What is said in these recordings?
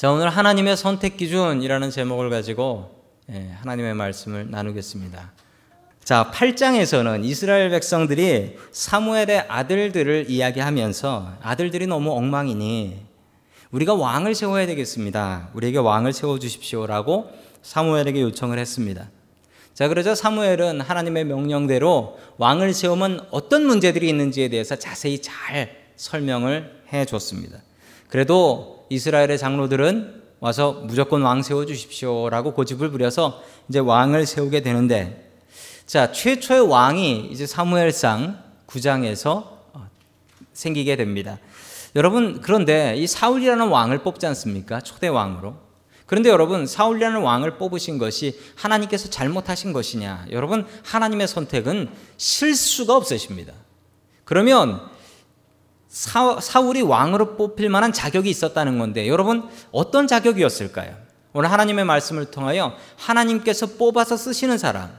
자, 오늘 하나님의 선택 기준이라는 제목을 가지고 예, 하나님의 말씀을 나누겠습니다. 자, 8장에서는 이스라엘 백성들이 사무엘의 아들들을 이야기하면서 아들들이 너무 엉망이니 우리가 왕을 세워야 되겠습니다. 우리에게 왕을 세워 주십시오라고 사무엘에게 요청을 했습니다. 자, 그러자 사무엘은 하나님의 명령대로 왕을 세우면 어떤 문제들이 있는지에 대해서 자세히 잘 설명을 해 줬습니다. 그래도 이스라엘의 장로들은 와서 무조건 왕 세워 주십시오라고 고집을 부려서 이제 왕을 세우게 되는데 자, 최초의 왕이 이제 사무엘상 9장에서 어, 생기게 됩니다. 여러분, 그런데 이 사울이라는 왕을 뽑지 않습니까? 초대 왕으로. 그런데 여러분, 사울이라는 왕을 뽑으신 것이 하나님께서 잘못하신 것이냐? 여러분, 하나님의 선택은 실수가 없으십니다. 그러면 사, 사울이 왕으로 뽑힐 만한 자격이 있었다는 건데 여러분 어떤 자격이었을까요? 오늘 하나님의 말씀을 통하여 하나님께서 뽑아서 쓰시는 사람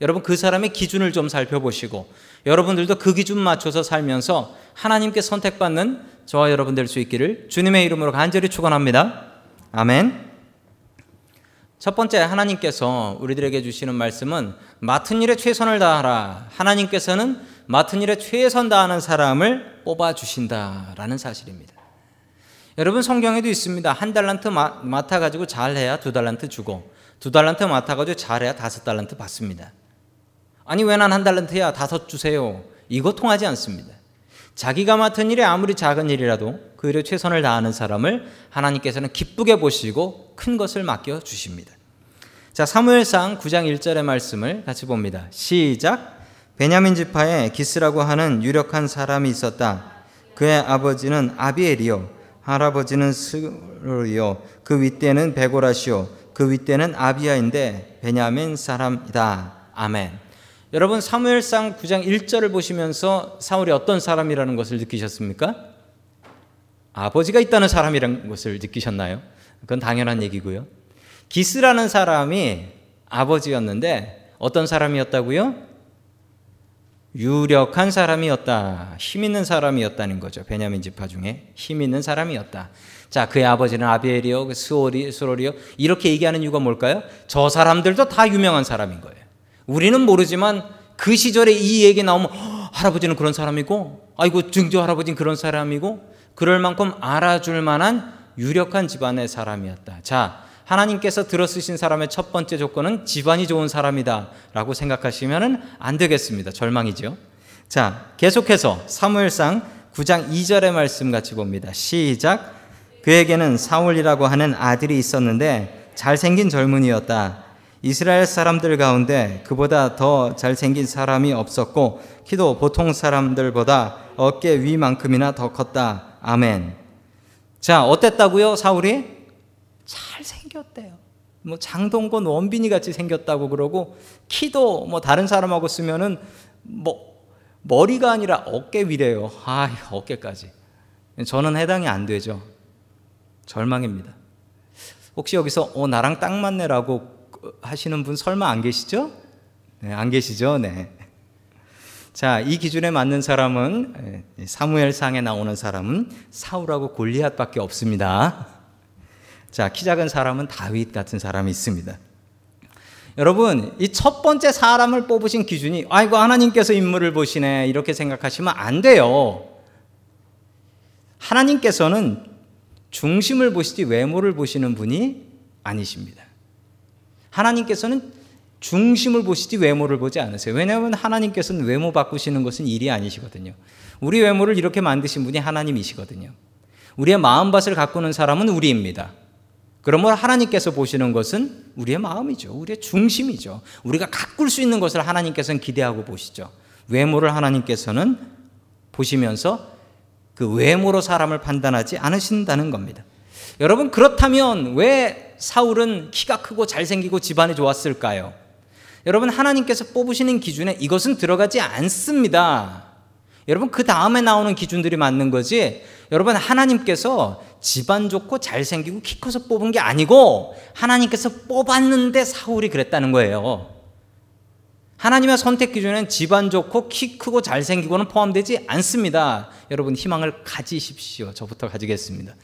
여러분 그 사람의 기준을 좀 살펴보시고 여러분들도 그 기준 맞춰서 살면서 하나님께 선택받는 저와 여러분 될 수 있기를 주님의 이름으로 간절히 축원합니다. 아멘. 첫 번째 하나님께서 우리들에게 주시는 말씀은 맡은 일에 최선을 다하라. 하나님께서는 맡은 일에 최선 다하는 사람을 뽑아 주신다라는 사실입니다. 여러분 성경에도 있습니다. 한 달란트 맡아 가지고 잘해야 두 달란트 주고 두 달란트 맡아 가지고 잘해야 다섯 달란트 받습니다. 아니 왜 난 한 달란트야 다섯 주세요. 이거 통하지 않습니다. 자기가 맡은 일이 아무리 작은 일이라도 그 일에 최선을 다하는 사람을 하나님께서는 기쁘게 보시고 큰 것을 맡겨 주십니다. 자, 사무엘상 9장 1절의 말씀을 같이 봅니다. 시작. 베냐민 지파에 기스라고 하는 유력한 사람이 있었다. 그의 아버지는 아비엘이요, 할아버지는 스로이요, 그 윗대는 베고라시요, 그 윗대는 아비야인데 베냐민 사람이다. 아멘. 여러분 사무엘상 9장 1절을 보시면서 사울이 어떤 사람이라는 것을 느끼셨습니까? 아버지가 있다는 사람이라는 것을 느끼셨나요? 그건 당연한 얘기고요. 기스라는 사람이 아버지였는데 어떤 사람이었다고요? 유력한 사람이었다. 힘 있는 사람이었다는 거죠. 베냐민 지파 중에 힘 있는 사람이었다. 자, 그의 아버지는 아비엘이요, 그 스오리, 스로리요. 이렇게 얘기하는 이유가 뭘까요? 저 사람들도 다 유명한 사람인 거예요. 우리는 모르지만 그 시절에 이 얘기 나오면 할아버지는 그런 사람이고, 아이고 증조 할아버지는 그런 사람이고, 그럴 만큼 알아줄 만한 유력한 집안의 사람이었다. 자, 하나님께서 들어쓰신 사람의 첫 번째 조건은 집안이 좋은 사람이다 라고 생각하시면 안 되겠습니다. 절망이죠. 자, 계속해서 사무엘상 9장 2절의 말씀 같이 봅니다. 시작. 그에게는 사울이라고 하는 아들이 있었는데 잘생긴 젊은이였다. 이스라엘 사람들 가운데 그보다 더 잘생긴 사람이 없었고 키도 보통 사람들보다 어깨 위만큼이나 더 컸다. 아멘. 자, 어땠다고요? 사울이? 잘 생겼대요. 뭐 장동건 원빈이 같이 생겼다고 그러고 키도 뭐 다른 사람하고 쓰면은 뭐 머리가 아니라 어깨 위래요. 아, 어깨까지. 저는 해당이 안 되죠. 절망입니다. 혹시 여기서 어 나랑 딱 맞네라고 하시는 분 설마 안 계시죠? 네, 안 계시죠? 네. 자, 이 기준에 맞는 사람은 사무엘상에 나오는 사람은 사울하고 골리앗밖에 없습니다. 자, 키 작은 사람은 다윗 같은 사람이 있습니다. 여러분, 이 첫 번째 사람을 뽑으신 기준이 아이고 하나님께서 인물을 보시네 이렇게 생각하시면 안 돼요. 하나님께서는 중심을 보시지 외모를 보시는 분이 아니십니다. 하나님께서는 중심을 보시지 외모를 보지 않으세요. 왜냐하면 하나님께서는 외모 바꾸시는 것은 일이 아니시거든요. 우리 외모를 이렇게 만드신 분이 하나님이시거든요. 우리의 마음밭을 가꾸는 사람은 우리입니다. 그러면 하나님께서 보시는 것은 우리의 마음이죠. 우리의 중심이죠. 우리가 가꿀 수 있는 것을 하나님께서는 기대하고 보시죠. 외모를 하나님께서는 보시면서 그 외모로 사람을 판단하지 않으신다는 겁니다. 여러분, 그렇다면 왜 사울은 키가 크고 잘생기고 집안이 좋았을까요? 여러분, 하나님께서 뽑으시는 기준에 이것은 들어가지 않습니다. 여러분, 그 다음에 나오는 기준들이 맞는 거지. 여러분, 하나님께서 집안 좋고 잘생기고 키 커서 뽑은 게 아니고 하나님께서 뽑았는데 사울이 그랬다는 거예요. 하나님의 선택 기준엔 집안 좋고 키 크고 잘생기고는 포함되지 않습니다. 여러분 희망을 가지십시오. 저부터 가지겠습니다.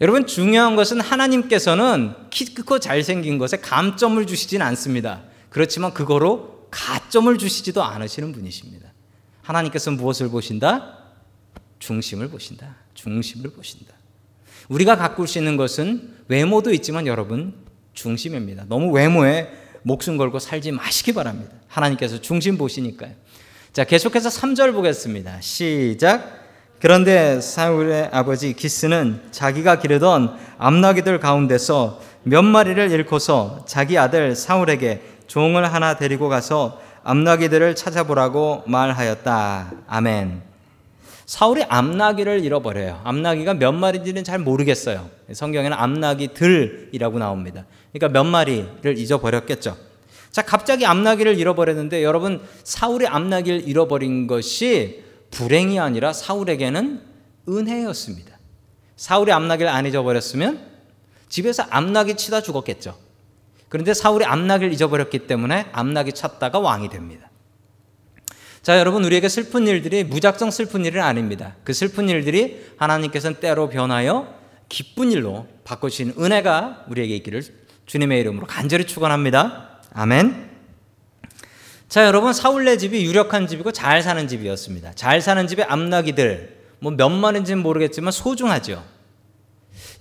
여러분 중요한 것은 하나님께서는 키 크고 잘생긴 것에 감점을 주시진 않습니다. 그렇지만 그거로 가점을 주시지도 않으시는 분이십니다. 하나님께서 무엇을 보신다? 중심을 보신다. 중심을 보신다. 우리가 가꿀 수 있는 것은 외모도 있지만 여러분 중심입니다. 너무 외모에 목숨 걸고 살지 마시기 바랍니다. 하나님께서 중심 보시니까요. 자, 계속해서 3절 보겠습니다. 시작. 그런데 사울의 아버지 기스는 자기가 기르던 암나기들 가운데서 몇 마리를 잃고서 자기 아들 사울에게 종을 하나 데리고 가서 암나기들을 찾아보라고 말하였다. 아멘. 사울이 암나기를 잃어버려요. 암나기가 몇 마리인지는 잘 모르겠어요. 성경에는 암나기들이라고 나옵니다. 그러니까 몇 마리를 잊어버렸겠죠. 자, 갑자기 암나기를 잃어버렸는데 여러분 사울이 암나기를 잃어버린 것이 불행이 아니라 사울에게는 은혜였습니다. 사울이 암나기를 안 잊어버렸으면 집에서 암나기 치다 죽었겠죠. 그런데 사울이 암나기를 잊어버렸기 때문에 암나기 찾다가 왕이 됩니다. 자, 여러분, 우리에게 슬픈 일들이 무작정 슬픈 일은 아닙니다. 그 슬픈 일들이 하나님께서는 때로 변하여 기쁜 일로 바꾸신 은혜가 우리에게 있기를 주님의 이름으로 간절히 축원합니다. 아멘. 자, 여러분 사울네 집이 유력한 집이고 잘 사는 집이었습니다. 잘 사는 집의 암나기들 뭐 몇만인지는 모르겠지만 소중하죠.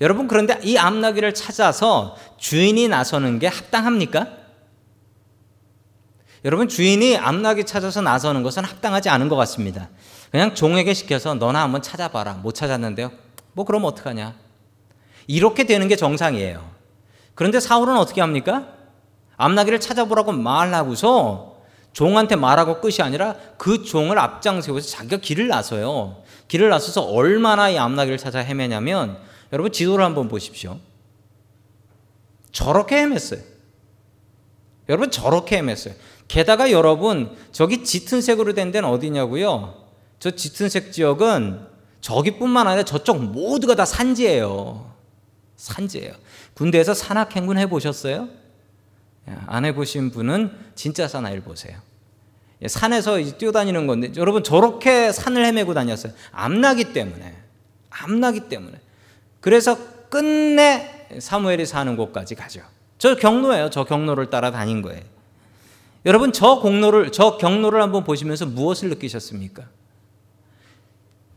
여러분 그런데 이 암나기를 찾아서 주인이 나서는 게 합당합니까? 여러분 주인이 암나기 찾아서 나서는 것은 합당하지 않은 것 같습니다. 그냥 종에게 시켜서 너나 한번 찾아봐라. 못 찾았는데요. 뭐 그럼 어떡하냐? 이렇게 되는 게 정상이에요. 그런데 사울은 어떻게 합니까? 암나기를 찾아보라고 말하고서 종한테 말하고 끝이 아니라 그 종을 앞장 세워서 자기가 길을 나서요. 길을 나서서 얼마나 이 암나기를 찾아 헤매냐면 여러분 지도를 한번 보십시오. 저렇게 헤맸어요. 여러분 저렇게 헤맸어요. 게다가 여러분 저기 짙은 색으로 된 데는 어디냐고요? 저 짙은 색 지역은 저기뿐만 아니라 저쪽 모두가 다 산지예요. 산지예요. 군대에서 산악 행군 해 보셨어요? 예, 안 해보신 분은 진짜 사나이를 보세요. 예, 산에서 뛰어다니는 건데 여러분 저렇게 산을 헤매고 다녔어요. 암나기 때문에. 암나기 때문에. 그래서 끝내 사무엘이 사는 곳까지 가죠. 저 경로예요. 저 경로를 따라 다닌 거예요. 여러분 저 공로를 저 경로를 한번 보시면서 무엇을 느끼셨습니까?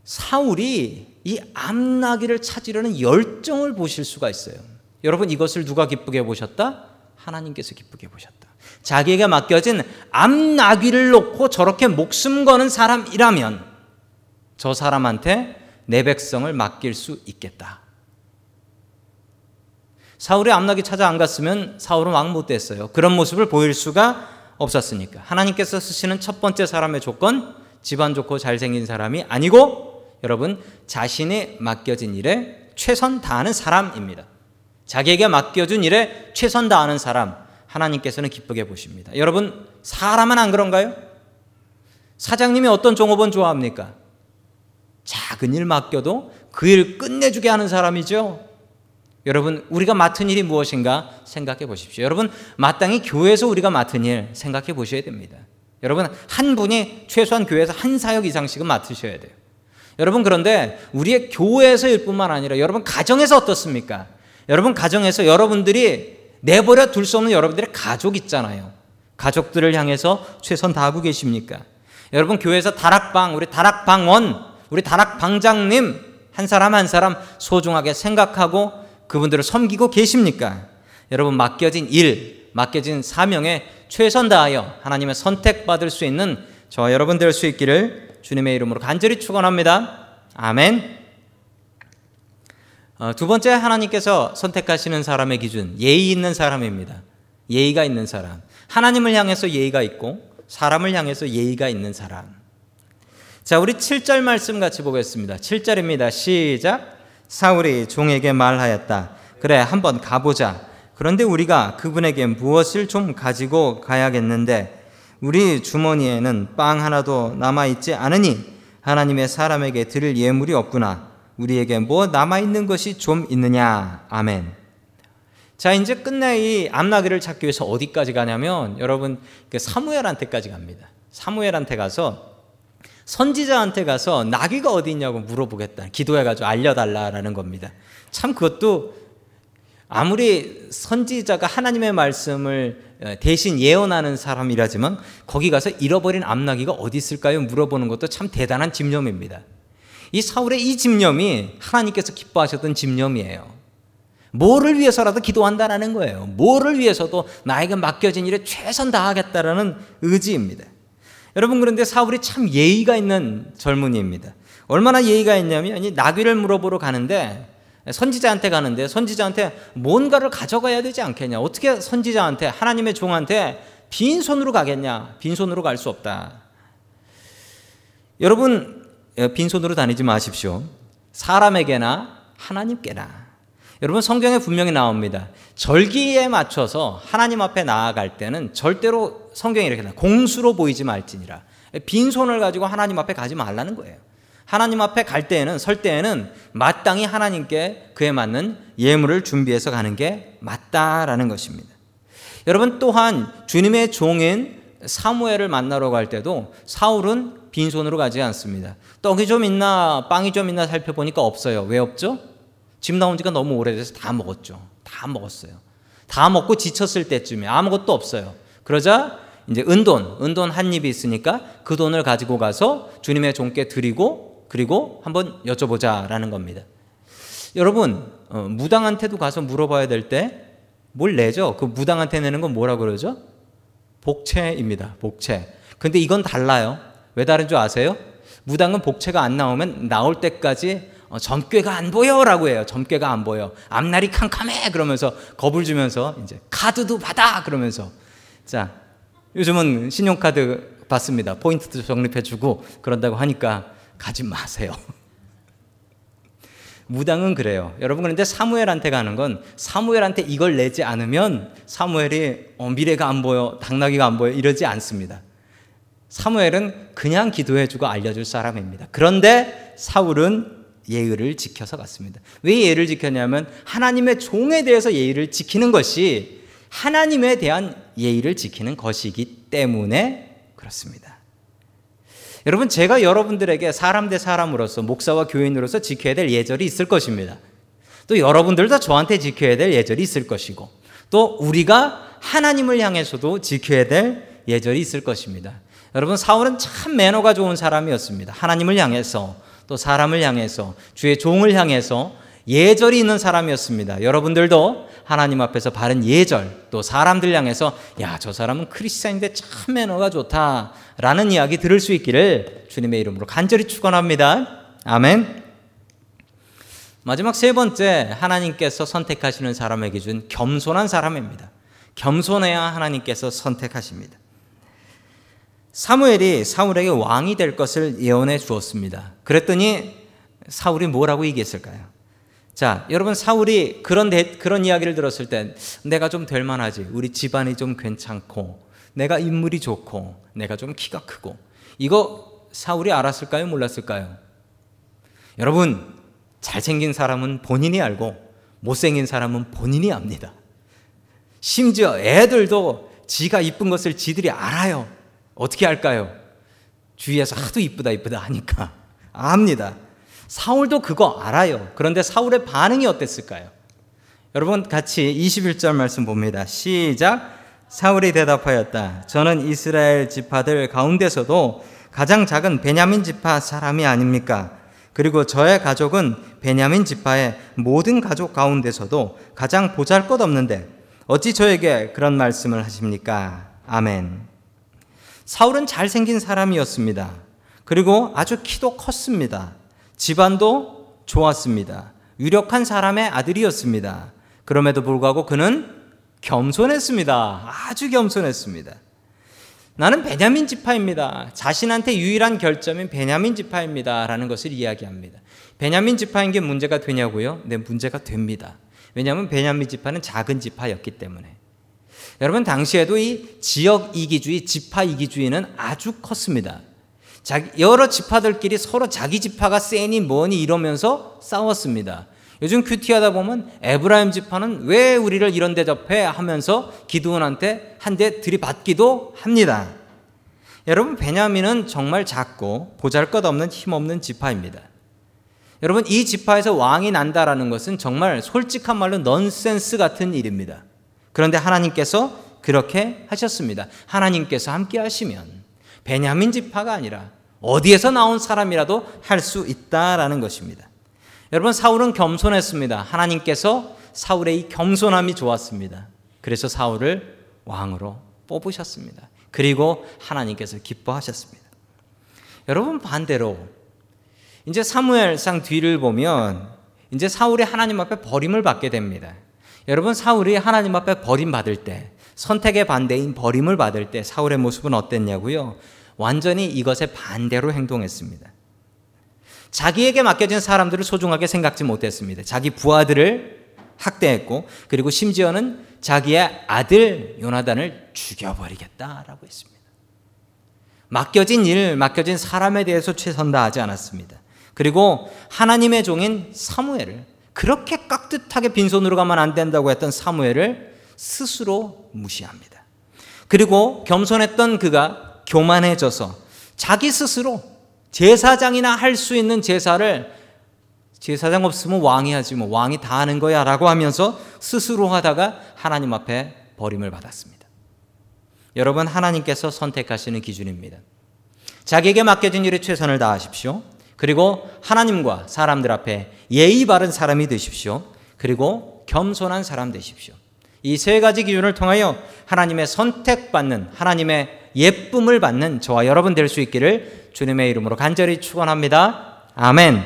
사울이 이 암나기를 찾으려는 열정을 보실 수가 있어요. 여러분 이것을 누가 기쁘게 보셨다? 하나님께서 기쁘게 보셨다. 자기에게 맡겨진 암나귀를 놓고 저렇게 목숨 거는 사람이라면 저 사람한테 내 백성을 맡길 수 있겠다. 사울이 암나귀 찾아 안 갔으면 사울은 왕 못 됐어요. 그런 모습을 보일 수가 없었으니까. 하나님께서 쓰시는 첫 번째 사람의 조건, 집안 좋고 잘생긴 사람이 아니고 여러분 자신이 맡겨진 일에 최선 다하는 사람입니다. 자기에게 맡겨준 일에 최선 다하는 사람, 하나님께서는 기쁘게 보십니다. 여러분, 사람은 안 그런가요? 사장님이 어떤 종업원 좋아합니까? 작은 일 맡겨도 그 일 끝내주게 하는 사람이죠. 여러분, 우리가 맡은 일이 무엇인가 생각해 보십시오. 여러분, 마땅히 교회에서 우리가 맡은 일 생각해 보셔야 됩니다. 여러분, 한 분이 최소한 교회에서 한 사역 이상씩은 맡으셔야 돼요. 여러분, 그런데 우리의 교회에서 일뿐만 아니라 여러분 가정에서 어떻습니까? 여러분 가정에서 여러분들이 내버려 둘 수 없는 여러분들의 가족 있잖아요. 가족들을 향해서 최선 다하고 계십니까? 여러분 교회에서 다락방 우리 다락방원 우리 다락방장님 한 사람 한 사람 소중하게 생각하고 그분들을 섬기고 계십니까? 여러분 맡겨진 일, 맡겨진 사명에 최선 다하여 하나님의 선택받을 수 있는 저 여러분 될 수 있기를 주님의 이름으로 간절히 축원합니다. 아멘. 어, 두 번째 하나님께서 선택하시는 사람의 기준 예의 있는 사람입니다. 예의가 있는 사람. 하나님을 향해서 예의가 있고 사람을 향해서 예의가 있는 사람. 자, 우리 7절 말씀 같이 보겠습니다. 7절입니다. 시작. 사울이 종에게 말하였다. 그래, 한번 가보자. 그런데 우리가 그분에게 무엇을 좀 가지고 가야겠는데 우리 주머니에는 빵 하나도 남아 있지 않으니 하나님의 사람에게 드릴 예물이 없구나. 우리에게 뭐 남아있는 것이 좀 있느냐. 아멘. 자, 이제 끝내 이 암나귀를 찾기 위해서 어디까지 가냐면 여러분 그 사무엘한테까지 갑니다. 사무엘한테 가서 선지자한테 가서 나귀가 어디 있냐고 물어보겠다. 기도해가지고 알려달라라는 겁니다. 참 그것도 아무리 선지자가 하나님의 말씀을 어, 대신 예언하는 사람이라지만 거기 가서 잃어버린 암나귀가 어디 있을까요? 물어보는 것도 참 대단한 집념입니다. 이 사울의 이 집념이 하나님께서 기뻐하셨던 집념이에요. 뭐를 위해서라도 기도한다라는 거예요. 뭐를 위해서도 나에게 맡겨진 일에 최선 다하겠다라는 의지입니다. 여러분 그런데 사울이 참 예의가 있는 젊은이입니다. 얼마나 예의가 있냐면 이 나귀를 물어보러 가는데 선지자한테 가는데 선지자한테 뭔가를 가져가야 되지 않겠냐? 어떻게 선지자한테 하나님의 종한테 빈손으로 가겠냐? 빈손으로 갈 수 없다. 여러분 빈손으로 다니지 마십시오. 사람에게나 하나님께나 여러분 성경에 분명히 나옵니다. 절기에 맞춰서 하나님 앞에 나아갈 때는 절대로 성경이 이렇게 나 공수로 보이지 말지니라. 빈손을 가지고 하나님 앞에 가지 말라는 거예요. 하나님 앞에 갈 때에는 설 때에는 마땅히 하나님께 그에 맞는 예물을 준비해서 가는 게 맞다라는 것입니다. 여러분 또한 주님의 종인 사무엘을 만나러 갈 때도 사울은 빈손으로 가지 않습니다. 떡이 좀 있나 빵이 좀 있나 살펴보니까 없어요. 왜 없죠? 집 나온 지가 너무 오래돼서 다 먹었죠. 다 먹었어요. 다 먹고 지쳤을 때쯤에 아무것도 없어요. 그러자 이제 은돈, 은돈 한 입이 있으니까 그 돈을 가지고 가서 주님의 종께 드리고 그리고 한번 여쭤보자라는 겁니다. 여러분, 어, 무당한테도 가서 물어봐야 될 때 뭘 내죠? 그 무당한테 내는 건 뭐라 그러죠? 복채입니다. 복채. 근데 이건 달라요. 왜 다른 줄 아세요? 무당은 복채가 안 나오면 나올 때까지 어, 점괘가 안 보여라고 해요. 점괘가 안 보여. 앞날이 캄캄해 그러면서 겁을 주면서 이제 카드도 받아 그러면서 자 요즘은 신용카드 받습니다. 포인트도 적립해주고 그런다고 하니까 가지 마세요. 무당은 그래요. 여러분 그런데 사무엘한테 가는 건 사무엘한테 이걸 내지 않으면 사무엘이 어, 미래가 안 보여, 당나귀가 안 보여 이러지 않습니다. 사무엘은 그냥 기도해주고 알려줄 사람입니다. 그런데 사울은 예의를 지켜서 갔습니다. 왜 예의를 지켰냐면 하나님의 종에 대해서 예의를 지키는 것이 하나님에 대한 예의를 지키는 것이기 때문에 그렇습니다. 여러분, 제가 여러분들에게 사람 대 사람으로서 목사와 교인으로서 지켜야 될 예절이 있을 것입니다. 또 여러분들도 저한테 지켜야 될 예절이 있을 것이고, 또 우리가 하나님을 향해서도 지켜야 될 예절이 있을 것입니다. 여러분, 사울은 참 매너가 좋은 사람이었습니다. 하나님을 향해서 또 사람을 향해서 주의 종을 향해서 예절이 있는 사람이었습니다. 여러분들도 하나님 앞에서 바른 예절 또 사람들 향해서 야 저 사람은 크리스찬인데 참 매너가 좋다라는 이야기 들을 수 있기를 주님의 이름으로 간절히 축원합니다. 아멘. 마지막 세 번째 하나님께서 선택하시는 사람의 기준 겸손한 사람입니다. 겸손해야 하나님께서 선택하십니다. 사무엘이 사울에게 왕이 될 것을 예언해 주었습니다. 그랬더니 사울이 뭐라고 얘기했을까요? 자, 여러분 사울이 그런 대, 그런 이야기를 들었을 때 내가 좀 될 만하지. 우리 집안이 좀 괜찮고 내가 인물이 좋고 내가 좀 키가 크고 이거 사울이 알았을까요? 몰랐을까요? 여러분 잘생긴 사람은 본인이 알고 못생긴 사람은 본인이 압니다. 심지어 애들도 지가 이쁜 것을 지들이 알아요. 어떻게 할까요? 주위에서 하도 이쁘다 이쁘다 하니까 압니다. 사울도 그거 알아요. 그런데 사울의 반응이 어땠을까요? 여러분 같이 21절 말씀 봅니다. 시작. 사울이 대답하였다. 저는 이스라엘 지파들 가운데서도 가장 작은 베냐민 지파 사람이 아닙니까? 그리고 저의 가족은 베냐민 지파의 모든 가족 가운데서도 가장 보잘 것 없는데 어찌 저에게 그런 말씀을 하십니까? 아멘. 사울은 잘생긴 사람이었습니다. 그리고 아주 키도 컸습니다. 집안도 좋았습니다. 유력한 사람의 아들이었습니다. 그럼에도 불구하고 그는 겸손했습니다. 아주 겸손했습니다. 나는 베냐민 지파입니다. 자신한테 유일한 결점인 베냐민 지파입니다. 라는 것을 이야기합니다. 베냐민 지파인 게 문제가 되냐고요? 네, 문제가 됩니다. 왜냐하면 베냐민 지파는 작은 지파였기 때문에. 여러분 당시에도 이 지역 이기주의, 지파 이기주의는 아주 컸습니다. 여러 지파들끼리 서로 자기 지파가 세니 뭐니 이러면서 싸웠습니다. 요즘 큐티하다 보면 에브라임 지파는 왜 우리를 이런 데 접해 하면서 기드온한테 한 대 들이받기도 합니다. 여러분 베냐민은 정말 작고 보잘것없는 힘없는 지파입니다. 여러분 이 지파에서 왕이 난다라는 것은 정말 솔직한 말로 넌센스 같은 일입니다. 그런데 하나님께서 그렇게 하셨습니다. 하나님께서 함께 하시면 베냐민 지파가 아니라 어디에서 나온 사람이라도 할 수 있다라는 것입니다. 여러분 사울은 겸손했습니다. 하나님께서 사울의 이 겸손함이 좋았습니다. 그래서 사울을 왕으로 뽑으셨습니다. 그리고 하나님께서 기뻐하셨습니다. 여러분 반대로 이제 사무엘상 뒤를 보면 이제 사울이 하나님 앞에 버림을 받게 됩니다. 여러분 사울이 하나님 앞에 버림받을 때 선택의 반대인 버림을 받을 때 사울의 모습은 어땠냐고요? 완전히 이것에 반대로 행동했습니다. 자기에게 맡겨진 사람들을 소중하게 생각지 못했습니다. 자기 부하들을 학대했고 그리고 심지어는 자기의 아들 요나단을 죽여버리겠다라고 했습니다. 맡겨진 일, 맡겨진 사람에 대해서 최선 다하지 않았습니다. 그리고 하나님의 종인 사무엘을 그렇게 깍듯하게 빈손으로 가면 안 된다고 했던 사무엘을 스스로 무시합니다. 그리고 겸손했던 그가 교만해져서 자기 스스로 제사장이나 할 수 있는 제사를 제사장 없으면 왕이 하지 뭐 왕이 다 하는 거야 라고 하면서 스스로 하다가 하나님 앞에 버림을 받았습니다. 여러분 하나님께서 선택하시는 기준입니다. 자기에게 맡겨진 일에 최선을 다하십시오. 그리고 하나님과 사람들 앞에 예의 바른 사람이 되십시오. 그리고 겸손한 사람 되십시오. 이 세 가지 기준을 통하여 하나님의 선택받는 하나님의 예쁨을 받는 저와 여러분 될 수 있기를 주님의 이름으로 간절히 축원합니다. 아멘.